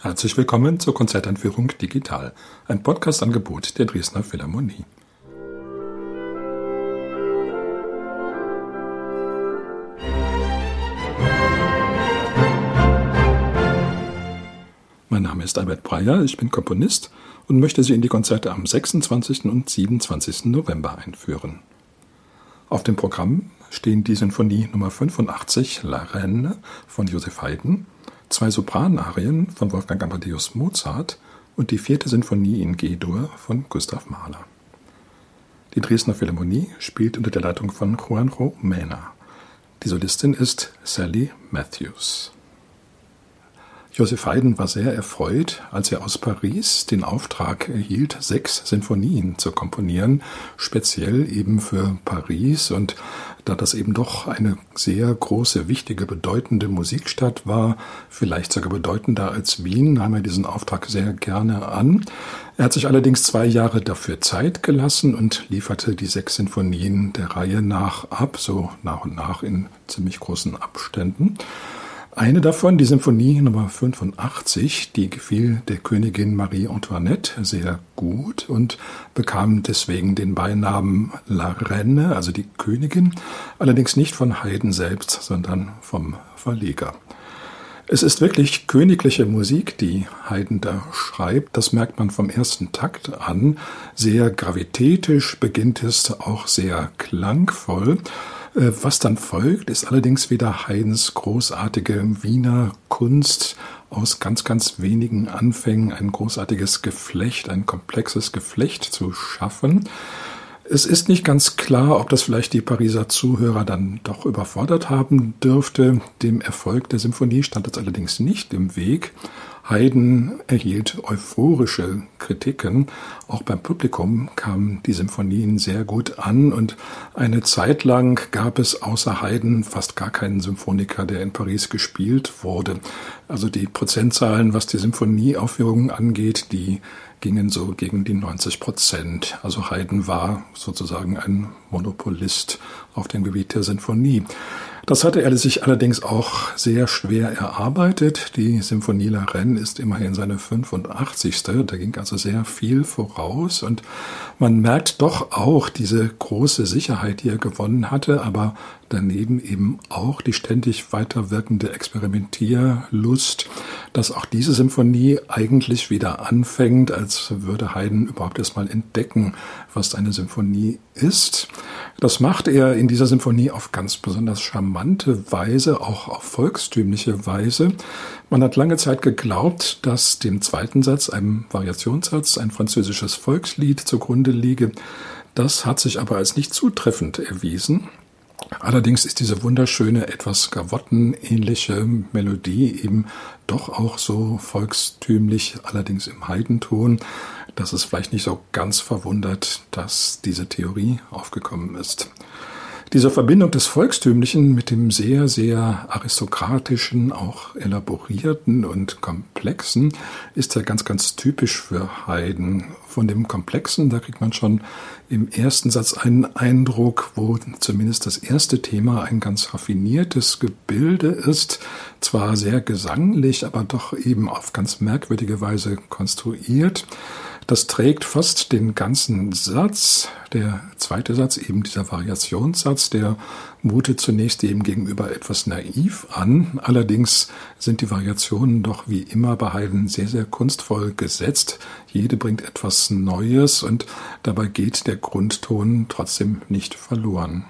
Herzlich willkommen zur Konzerteinführung Digital, ein Podcast-Angebot der Dresdner Philharmonie. Mein Name ist Albert Breyer, ich bin Komponist und möchte Sie in die Konzerte am 26. und 27. November einführen. Auf dem Programm stehen die Sinfonie Nummer 85 La Reine von Joseph Haydn, zwei Sopranarien von Wolfgang Amadeus Mozart und die vierte Sinfonie in G-Dur von Gustav Mahler. Die Dresdner Philharmonie spielt unter der Leitung von Juanjo Mena. Die Solistin ist Sally Matthews. Joseph Haydn war sehr erfreut, als er aus Paris den Auftrag erhielt, sechs Sinfonien zu komponieren, speziell eben für Paris. Und da das eben doch eine sehr große, wichtige, bedeutende Musikstadt war, vielleicht sogar bedeutender als Wien, nahm er diesen Auftrag sehr gerne an. Er hat sich allerdings zwei Jahre dafür Zeit gelassen und lieferte die sechs Sinfonien der Reihe nach ab, so nach und nach in ziemlich großen Abständen. Eine davon, die Symphonie Nummer 85, die gefiel der Königin Marie Antoinette sehr gut und bekam deswegen den Beinamen La Reine, also die Königin, allerdings nicht von Haydn selbst, sondern vom Verleger. Es ist wirklich königliche Musik, die Haydn da schreibt. Das merkt man vom ersten Takt an. Sehr gravitätisch beginnt es, auch sehr klangvoll. Äh, was dann folgt, ist allerdings wieder Haydns großartige Wiener Kunst aus ganz, ganz wenigen Anfängen, ein großartiges Geflecht, ein komplexes Geflecht zu schaffen. Es ist nicht ganz klar, ob das vielleicht die Pariser Zuhörer dann doch überfordert haben dürfte. Dem Erfolg der Symphonie stand es allerdings nicht im Weg. Haydn erhielt euphorische Kritiken. Auch beim Publikum kamen die Symphonien sehr gut an und eine Zeit lang gab es außer Haydn fast gar keinen Symphoniker, der in Paris gespielt wurde. Also die Prozentzahlen, was die Symphonieaufführungen angeht, die gingen so gegen die 90 Prozent. Also Haydn war sozusagen ein Monopolist auf dem Gebiet der Sinfonie. Das hatte er sich allerdings auch sehr schwer erarbeitet. Die Symphonie La Reine ist immerhin seine 85. Da ging also sehr viel voraus und man merkt doch auch diese große Sicherheit, die er gewonnen hatte, aber daneben eben auch die ständig weiter wirkende Experimentierlust, dass auch diese Symphonie eigentlich wieder anfängt, als würde Haydn überhaupt erstmal entdecken, was eine Symphonie ist. Das macht er in dieser Symphonie auf ganz besonders charmante Weise, auch auf volkstümliche Weise. Man hat lange Zeit geglaubt, dass dem zweiten Satz, einem Variationssatz, ein französisches Volkslied zugrunde liege. Das hat sich aber als nicht zutreffend erwiesen. Allerdings ist diese wunderschöne, etwas gavottenähnliche Melodie eben doch auch so volkstümlich, allerdings im Heidenton, dass es vielleicht nicht so ganz verwundert, dass diese Theorie aufgekommen ist. Diese Verbindung des Volkstümlichen mit dem sehr, sehr aristokratischen, auch elaborierten und komplexen ist ja ganz, ganz typisch für Haydn. Von dem Komplexen, da kriegt man schon im ersten Satz einen Eindruck, wo zumindest das erste Thema ein ganz raffiniertes Gebilde ist, zwar sehr gesanglich, aber doch eben auf ganz merkwürdige Weise konstruiert. Das trägt fast den ganzen Satz. Der zweite Satz, eben dieser Variationssatz, der mutet zunächst eben gegenüber etwas naiv an. Allerdings sind die Variationen doch wie immer bei Haydn sehr, sehr kunstvoll gesetzt. Jede bringt etwas Neues und dabei geht der Grundton trotzdem nicht verloren.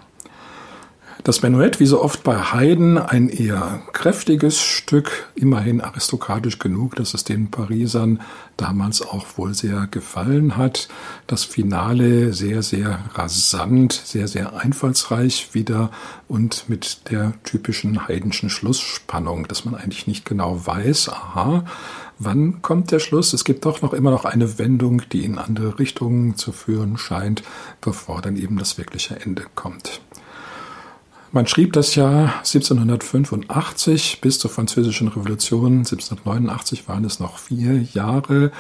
Das Menuett, wie so oft bei Haydn, ein eher kräftiges Stück, immerhin aristokratisch genug, dass es den Parisern damals auch wohl sehr gefallen hat. Das Finale sehr, sehr rasant, sehr, sehr einfallsreich wieder und mit der typischen Haydnschen Schlussspannung, dass man eigentlich nicht genau weiß, aha, wann kommt der Schluss? Es gibt doch noch immer noch eine Wendung, die in andere Richtungen zu führen scheint, bevor dann eben das wirkliche Ende kommt. Man schrieb das Jahr 1785 bis zur Französischen Revolution 1789 waren es noch vier Jahre.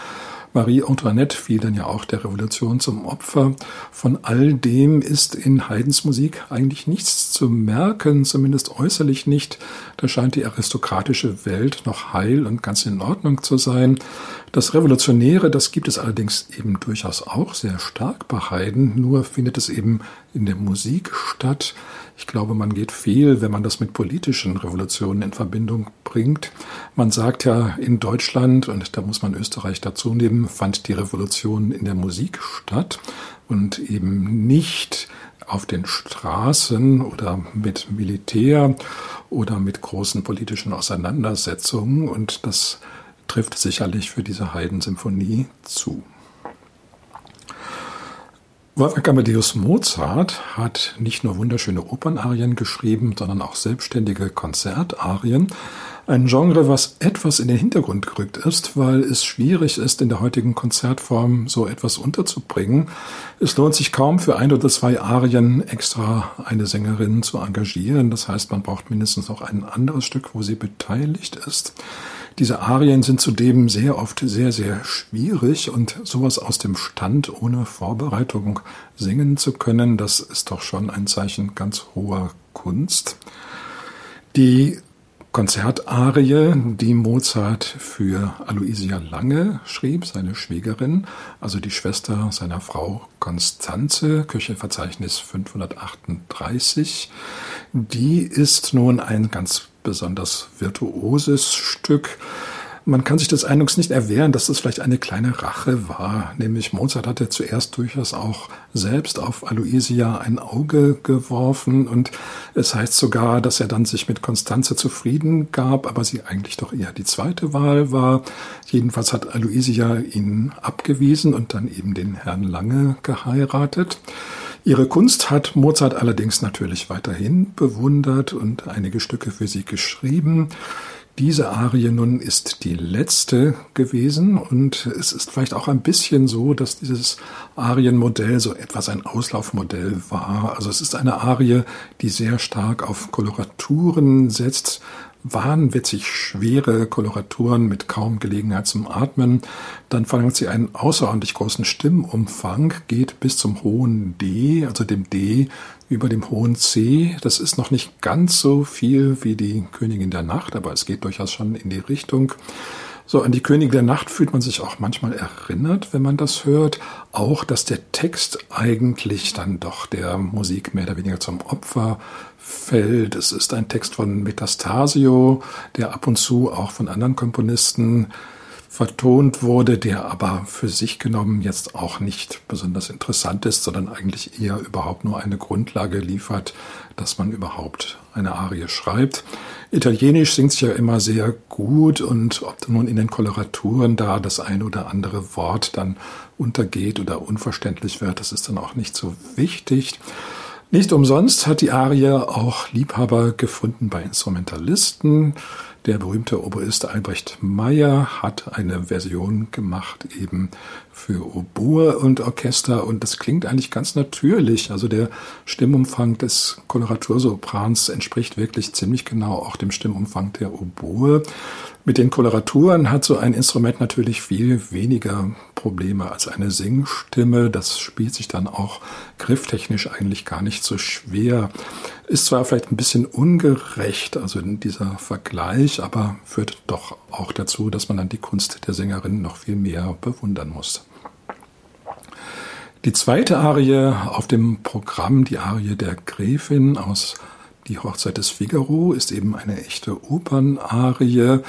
Marie Antoinette fiel dann ja auch der Revolution zum Opfer. Von all dem ist in Haydns Musik eigentlich nichts zu merken, zumindest äußerlich nicht. Da scheint die aristokratische Welt noch heil und ganz in Ordnung zu sein. Das Revolutionäre, das gibt es allerdings eben durchaus auch sehr stark bei Haydn, nur findet es eben in der Musik statt. Ich glaube, man geht fehl, wenn man das mit politischen Revolutionen in Verbindung bringt. Man sagt ja in Deutschland, und da muss man Österreich dazu nehmen, fand die Revolution in der Musik statt und eben nicht auf den Straßen oder mit Militär oder mit großen politischen Auseinandersetzungen. Und das trifft sicherlich für diese Heidensymphonie zu. Wolfgang Amadeus Mozart hat nicht nur wunderschöne Opernarien geschrieben, sondern auch selbstständige Konzertarien. Ein Genre, was etwas in den Hintergrund gerückt ist, weil es schwierig ist, in der heutigen Konzertform so etwas unterzubringen. Es lohnt sich kaum für ein oder zwei Arien extra eine Sängerin zu engagieren. Das heißt, man braucht mindestens noch ein anderes Stück, wo sie beteiligt ist. Diese Arien sind zudem sehr oft sehr, sehr schwierig und sowas aus dem Stand ohne Vorbereitung singen zu können, das ist doch schon ein Zeichen ganz hoher Kunst. Die Konzertarie, die Mozart für Aloysia Lange schrieb, seine Schwägerin, also die Schwester seiner Frau Konstanze, Kirchenverzeichnis 538, die ist nun ein ganz besonders virtuoses Stück. Man kann sich des Eindrucks nicht erwehren, dass das vielleicht eine kleine Rache war. Nämlich Mozart hatte zuerst durchaus auch selbst auf Aloysia ein Auge geworfen und es heißt sogar, dass er dann sich mit Konstanze zufrieden gab, aber sie eigentlich doch eher die zweite Wahl war. Jedenfalls hat Aloysia ihn abgewiesen und dann eben den Herrn Lange geheiratet. Ihre Kunst hat Mozart allerdings natürlich weiterhin bewundert und einige Stücke für sie geschrieben. Diese Arie nun ist die letzte gewesen und es ist vielleicht auch ein bisschen so, dass dieses Arienmodell so etwas ein Auslaufmodell war. Also es ist eine Arie, die sehr stark auf Koloraturen setzt, wahnwitzig schwere Koloraturen mit kaum Gelegenheit zum Atmen. Dann verlangt sie einen außerordentlich großen Stimmumfang, geht bis zum hohen D, also dem D über dem hohen C. Das ist noch nicht ganz so viel wie die Königin der Nacht, aber es geht durchaus schon in die Richtung. So, an die Königin der Nacht fühlt man sich auch manchmal erinnert, wenn man das hört. Auch, dass der Text eigentlich dann doch der Musik mehr oder weniger zum Opfer fällt. Es ist ein Text von Metastasio, der ab und zu auch von anderen Komponisten vertont wurde, der aber für sich genommen jetzt auch nicht besonders interessant ist, sondern eigentlich eher überhaupt nur eine Grundlage liefert, dass man überhaupt eine Arie schreibt. Italienisch singt es ja immer sehr gut und ob nun in den Koloraturen da das ein oder andere Wort dann untergeht oder unverständlich wird, das ist dann auch nicht so wichtig. Nicht umsonst hat die Arie auch Liebhaber gefunden bei Instrumentalisten. Der berühmte Oboist Albrecht Meyer hat eine Version gemacht eben für Oboe und Orchester und das klingt eigentlich ganz natürlich. Also der Stimmumfang des Koloratursoprans entspricht wirklich ziemlich genau auch dem Stimmumfang der Oboe. Mit den Koloraturen hat so ein Instrument natürlich viel weniger Probleme als eine Singstimme. Das spielt sich dann auch grifftechnisch eigentlich gar nicht so schwer. Ist zwar vielleicht ein bisschen ungerecht, also dieser Vergleich, aber führt doch auch dazu, dass man dann die Kunst der Sängerin noch viel mehr bewundern muss. Die zweite Arie auf dem Programm, die Arie der Gräfin aus die Hochzeit des Figaro ist eben eine echte Opernarie.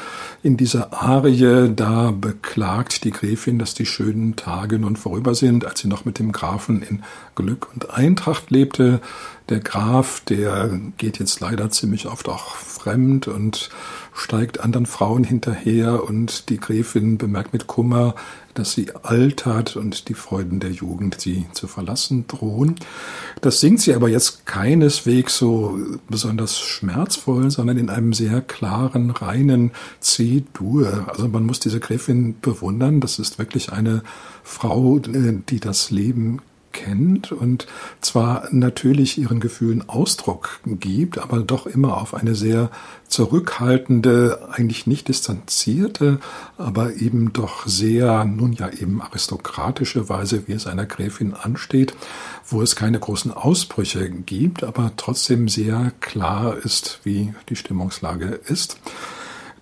In dieser Arie, da beklagt die Gräfin, dass die schönen Tage nun vorüber sind, als sie noch mit dem Grafen in Glück und Eintracht lebte. Der Graf, der geht jetzt leider ziemlich oft auch fremd und steigt anderen Frauen hinterher und die Gräfin bemerkt mit Kummer, dass sie altert und die Freuden der Jugend sie zu verlassen drohen. Das singt sie aber jetzt keineswegs so besonders schmerzvoll, sondern in einem sehr klaren, reinen C-Dur. Also man muss diese Gräfin bewundern. Das ist wirklich eine Frau, die das Leben kennt und zwar natürlich ihren Gefühlen Ausdruck gibt, aber doch immer auf eine sehr zurückhaltende, eigentlich nicht distanzierte, aber eben doch sehr, nun ja eben aristokratische Weise, wie es einer Gräfin ansteht, wo es keine großen Ausbrüche gibt, aber trotzdem sehr klar ist, wie die Stimmungslage ist.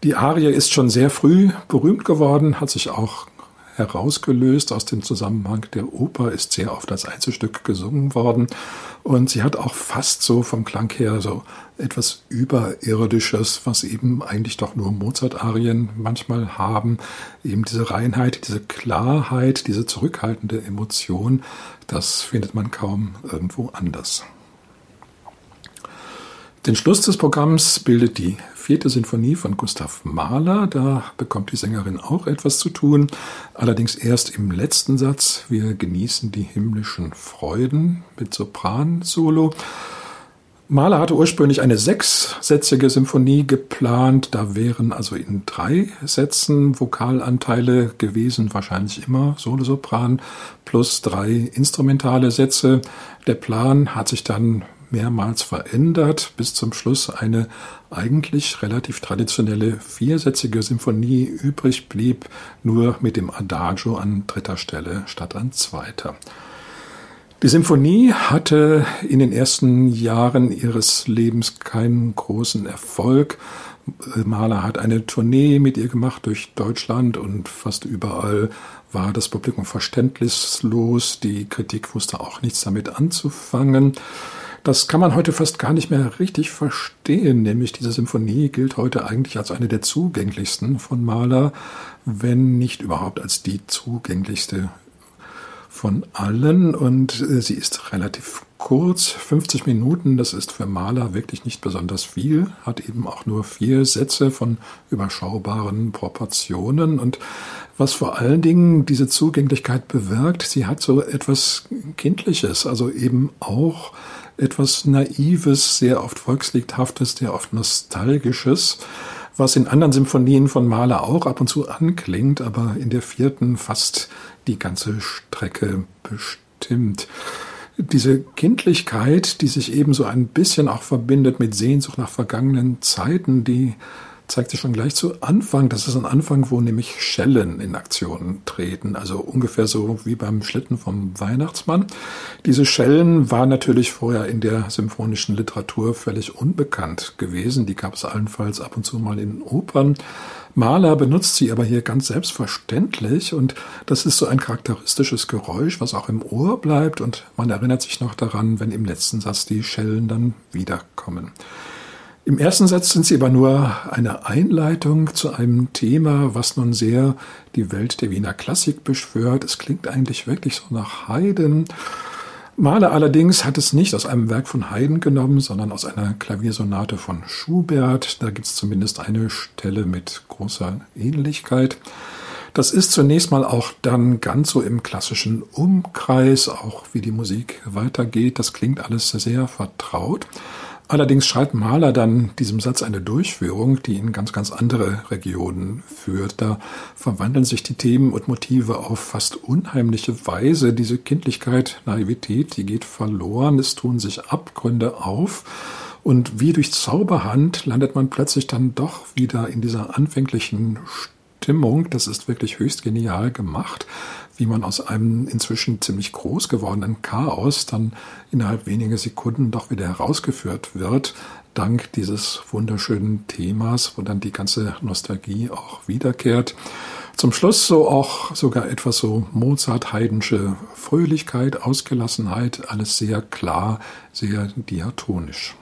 Die Arie ist schon sehr früh berühmt geworden, hat sich auch herausgelöst aus dem Zusammenhang der Oper, ist sehr oft als Einzelstück gesungen worden und sie hat auch fast so vom Klang her so etwas Überirdisches, was eben eigentlich doch nur Mozart-Arien manchmal haben. Eben diese Reinheit, diese Klarheit, diese zurückhaltende Emotion, das findet man kaum irgendwo anders. Den Schluss des Programms bildet die vierte Sinfonie von Gustav Mahler. Da bekommt die Sängerin auch etwas zu tun. Allerdings erst im letzten Satz. Wir genießen die himmlischen Freuden mit Sopran-Solo. Mahler hatte ursprünglich eine sechssätzige Symphonie geplant. Da wären also in drei Sätzen Vokalanteile gewesen, wahrscheinlich immer Solo-Sopran plus drei instrumentale Sätze. Der Plan hat sich dann mehrmals verändert, bis zum Schluss eine eigentlich relativ traditionelle viersätzige Symphonie übrig blieb, nur mit dem Adagio an dritter Stelle statt an zweiter. Die Symphonie hatte in den ersten Jahren ihres Lebens keinen großen Erfolg. Mahler hat eine Tournee mit ihr gemacht durch Deutschland und fast überall war das Publikum verständnislos. Die Kritik wusste auch nichts damit anzufangen. Das kann man heute fast gar nicht mehr richtig verstehen, nämlich diese Symphonie gilt heute eigentlich als eine der zugänglichsten von Mahler, wenn nicht überhaupt als die zugänglichste von allen. Und äh, sie ist relativ kurz, 50 Minuten, das ist für Mahler wirklich nicht besonders viel, hat eben auch nur vier Sätze von überschaubaren Proportionen. Und was vor allen Dingen diese Zugänglichkeit bewirkt, sie hat so etwas Kindliches, also eben auch etwas Naives, sehr oft Volksliedhaftes, sehr oft Nostalgisches, was in anderen Symphonien von Mahler auch ab und zu anklingt, aber in der vierten fast die ganze Strecke bestimmt. Diese Kindlichkeit, die sich ebenso ein bisschen auch verbindet mit Sehnsucht nach vergangenen Zeiten, die zeigt sich schon gleich zu Anfang. Das ist ein Anfang, wo nämlich Schellen in Aktion treten. Also ungefähr so wie beim Schlitten vom Weihnachtsmann. Diese Schellen waren natürlich vorher in der symphonischen Literatur völlig unbekannt gewesen. Die gab es allenfalls ab und zu mal in Opern. Mahler benutzt sie aber hier ganz selbstverständlich und das ist so ein charakteristisches Geräusch, was auch im Ohr bleibt und man erinnert sich noch daran, wenn im letzten Satz die Schellen dann wiederkommen. Im ersten Satz sind sie aber nur eine Einleitung zu einem Thema, was nun sehr die Welt der Wiener Klassik beschwört. Es klingt eigentlich wirklich so nach Haydn. Mahler allerdings hat es nicht aus einem Werk von Haydn genommen, sondern aus einer Klaviersonate von Schubert. Da gibt es zumindest eine Stelle mit großer Ähnlichkeit. Das ist zunächst mal auch dann ganz so im klassischen Umkreis, auch wie die Musik weitergeht. Das klingt alles sehr vertraut. Allerdings schreibt Mahler dann diesem Satz eine Durchführung, die in ganz, ganz andere Regionen führt. Da verwandeln sich die Themen und Motive auf fast unheimliche Weise. Diese Kindlichkeit, Naivität, die geht verloren. Es tun sich Abgründe auf. Und wie durch Zauberhand landet man plötzlich dann doch wieder in dieser anfänglichen Stimmung. Das ist wirklich höchst genial gemacht wie man aus einem inzwischen ziemlich groß gewordenen Chaos dann innerhalb weniger Sekunden doch wieder herausgeführt wird, dank dieses wunderschönen Themas, wo dann die ganze Nostalgie auch wiederkehrt. Zum Schluss so auch sogar etwas so Mozart-Heidensche Fröhlichkeit, Ausgelassenheit, alles sehr klar, sehr diatonisch.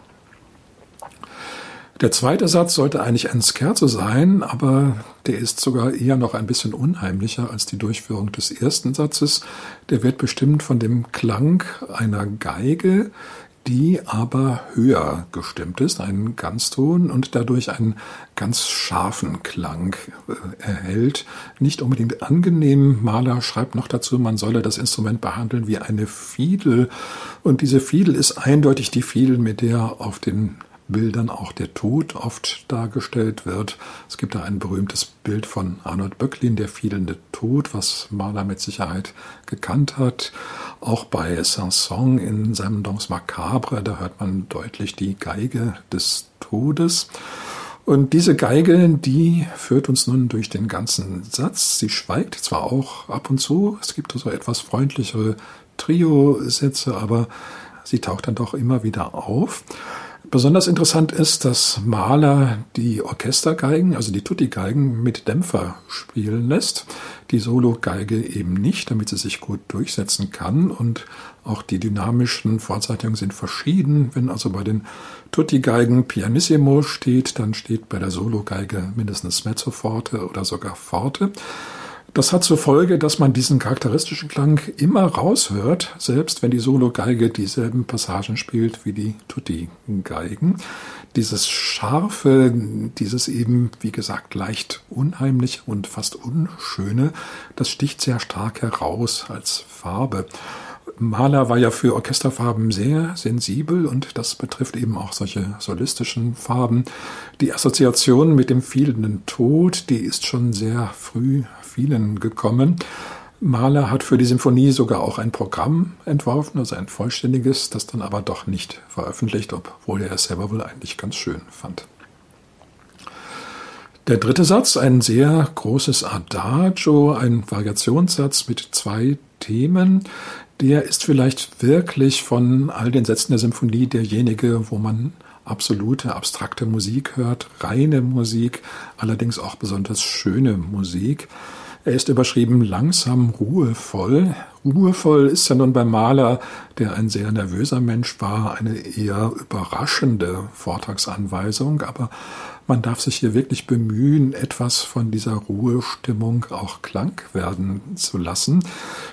Der zweite Satz sollte eigentlich ein Scherzo sein, aber der ist sogar eher noch ein bisschen unheimlicher als die Durchführung des ersten Satzes. Der wird bestimmt von dem Klang einer Geige, die aber höher gestimmt ist, einen Ganzton und dadurch einen ganz scharfen Klang äh, erhält. Nicht unbedingt angenehm. Mahler schreibt noch dazu, man solle das Instrument behandeln wie eine Fiedel. Und diese Fiedel ist eindeutig die Fiedel, mit der auf den Bildern auch der Tod oft dargestellt wird. Es gibt da ein berühmtes Bild von Arnold Böcklin, der fielende Tod, was Mahler mit Sicherheit gekannt hat. Auch bei Saint-Saëns in seinem Danse Macabre, da hört man deutlich die Geige des Todes. Und diese Geige, die führt uns nun durch den ganzen Satz. Sie schweigt zwar auch ab und zu, es gibt so etwas freundlichere Trio-Sätze, aber sie taucht dann doch immer wieder auf. Besonders interessant ist, dass Mahler die Orchestergeigen, also die Tutti-Geigen, mit Dämpfer spielen lässt, die Solo-Geige eben nicht, damit sie sich gut durchsetzen kann. Und auch die dynamischen Fortsetzungen sind verschieden. Wenn also bei den Tutti-Geigen Pianissimo steht, dann steht bei der Solo-Geige mindestens Mezzoforte oder sogar Forte. Das hat zur Folge, dass man diesen charakteristischen Klang immer raushört, selbst wenn die Solo-Geige dieselben Passagen spielt wie die Tutti-Geigen. Dieses scharfe, dieses eben, wie gesagt, leicht unheimliche und fast unschöne, das sticht sehr stark heraus als Farbe. Mahler war ja für Orchesterfarben sehr sensibel und das betrifft eben auch solche solistischen Farben. Die Assoziation mit dem fehlenden Tod, die ist schon sehr früh vielen gekommen. Mahler hat für die Symphonie sogar auch ein Programm entworfen, also ein vollständiges, das dann aber doch nicht veröffentlicht, obwohl er es selber wohl eigentlich ganz schön fand. Der dritte Satz, ein sehr großes Adagio, ein Variationssatz mit zwei Themen, der ist vielleicht wirklich von all den Sätzen der Symphonie derjenige, wo man absolute abstrakte Musik hört, reine Musik, allerdings auch besonders schöne Musik. Er ist überschrieben langsam ruhevoll. Ruhevoll ist ja nun beim Maler, der ein sehr nervöser Mensch war, eine eher überraschende Vortragsanweisung, aber man darf sich hier wirklich bemühen, etwas von dieser Ruhestimmung auch klang werden zu lassen.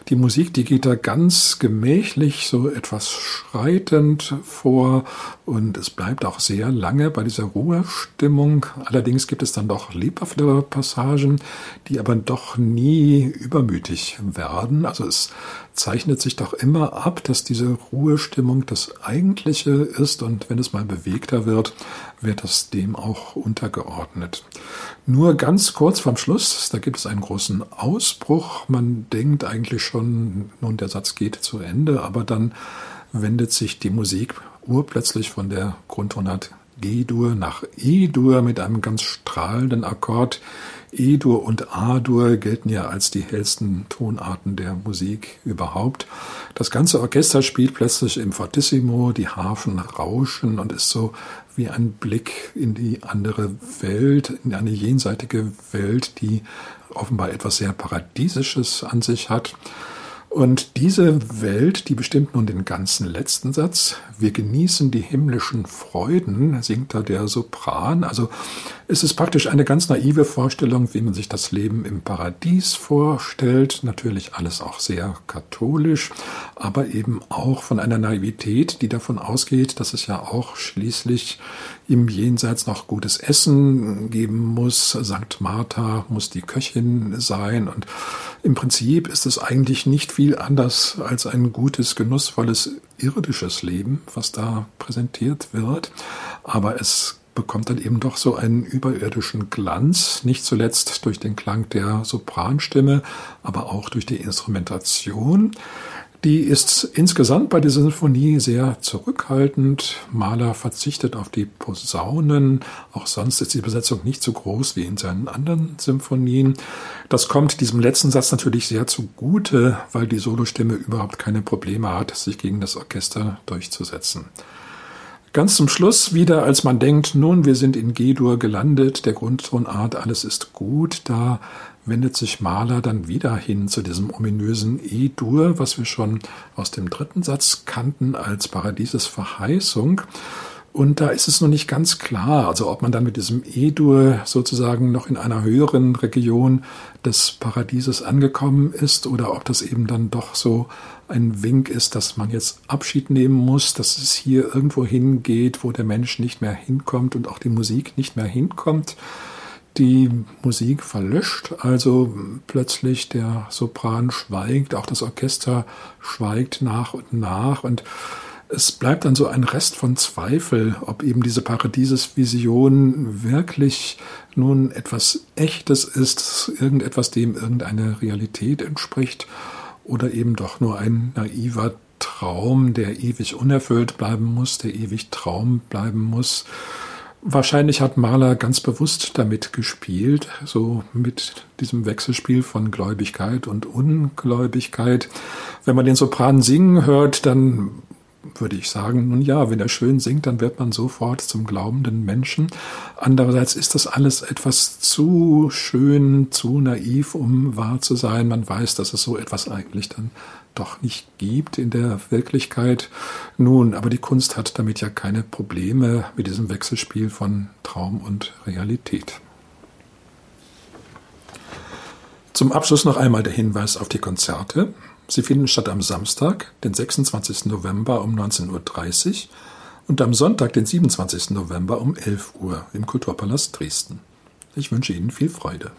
Die Musik, die geht da ganz gemächlich, so etwas schreitend vor und es bleibt auch sehr lange bei dieser Ruhestimmung. Allerdings gibt es dann doch lebhaftere Passagen, die aber doch nie übermütig werden. Also es zeichnet sich doch immer ab, dass diese Ruhestimmung das Eigentliche ist und wenn es mal bewegter wird, wird das dem auch untergeordnet. Nur ganz kurz vorm Schluss, da gibt es einen großen Ausbruch. Man denkt eigentlich schon, nun der Satz geht zu Ende, aber dann wendet sich die Musik urplötzlich von der Grundtonart G-Dur nach E-Dur mit einem ganz strahlenden Akkord E-Dur und A-Dur gelten ja als die hellsten Tonarten der Musik überhaupt. Das ganze Orchester spielt plötzlich im Fortissimo, die Harfen rauschen und ist so wie ein Blick in die andere Welt, in eine jenseitige Welt, die offenbar etwas sehr Paradiesisches an sich hat. Und diese Welt, die bestimmt nun den ganzen letzten Satz. Wir genießen die himmlischen Freuden, singt da der Sopran. Also es ist praktisch eine ganz naive Vorstellung, wie man sich das Leben im Paradies vorstellt. Natürlich alles auch sehr katholisch, aber eben auch von einer Naivität, die davon ausgeht, dass es ja auch schließlich im Jenseits noch gutes Essen geben muss. Sankt Martha muss die Köchin sein und im Prinzip ist es eigentlich nicht viel anders als ein gutes, genussvolles irdisches Leben, was da präsentiert wird. Aber es bekommt dann eben doch so einen überirdischen Glanz, nicht zuletzt durch den Klang der Sopranstimme, aber auch durch die Instrumentation. Die ist insgesamt bei dieser Sinfonie sehr zurückhaltend. Mahler verzichtet auf die Posaunen. Auch sonst ist die Besetzung nicht so groß wie in seinen anderen Symphonien. Das kommt diesem letzten Satz natürlich sehr zugute, weil die Solostimme überhaupt keine Probleme hat, sich gegen das Orchester durchzusetzen. Ganz zum Schluss wieder, als man denkt, nun, wir sind in G-Dur gelandet, der Grundtonart, alles ist gut, da wendet sich Mahler dann wieder hin zu diesem ominösen E-Dur, was wir schon aus dem dritten Satz kannten als Paradieses Verheißung. Und da ist es noch nicht ganz klar, also ob man dann mit diesem E-Dur sozusagen noch in einer höheren Region des Paradieses angekommen ist oder ob das eben dann doch so ein Wink ist, dass man jetzt Abschied nehmen muss, dass es hier irgendwo hingeht, wo der Mensch nicht mehr hinkommt und auch die Musik nicht mehr hinkommt die Musik verlöscht, also plötzlich der Sopran schweigt, auch das Orchester schweigt nach und nach und Es bleibt dann so ein Rest von Zweifel, ob eben diese Paradiesesvision wirklich nun etwas Echtes ist, irgendetwas, dem irgendeine Realität entspricht, oder eben doch nur ein naiver Traum, der ewig unerfüllt bleiben muss, der ewig Traum bleiben muss. Wahrscheinlich hat Mahler ganz bewusst damit gespielt, so mit diesem Wechselspiel von Gläubigkeit und Ungläubigkeit. Wenn man den Sopran singen hört, dann würde ich sagen, nun ja, wenn er schön singt, dann wird man sofort zum glaubenden Menschen. Andererseits ist das alles etwas zu schön, zu naiv, um wahr zu sein. Man weiß, dass es so etwas eigentlich dann doch nicht gibt in der Wirklichkeit. Nun, aber die Kunst hat damit ja keine Probleme mit diesem Wechselspiel von Traum und Realität. Zum Abschluss noch einmal der Hinweis auf die Konzerte. Sie finden statt am Samstag, den 26. November um 19.30 Uhr und am Sonntag, den 27. November um 11 Uhr im Kulturpalast Dresden. Ich wünsche Ihnen viel Freude.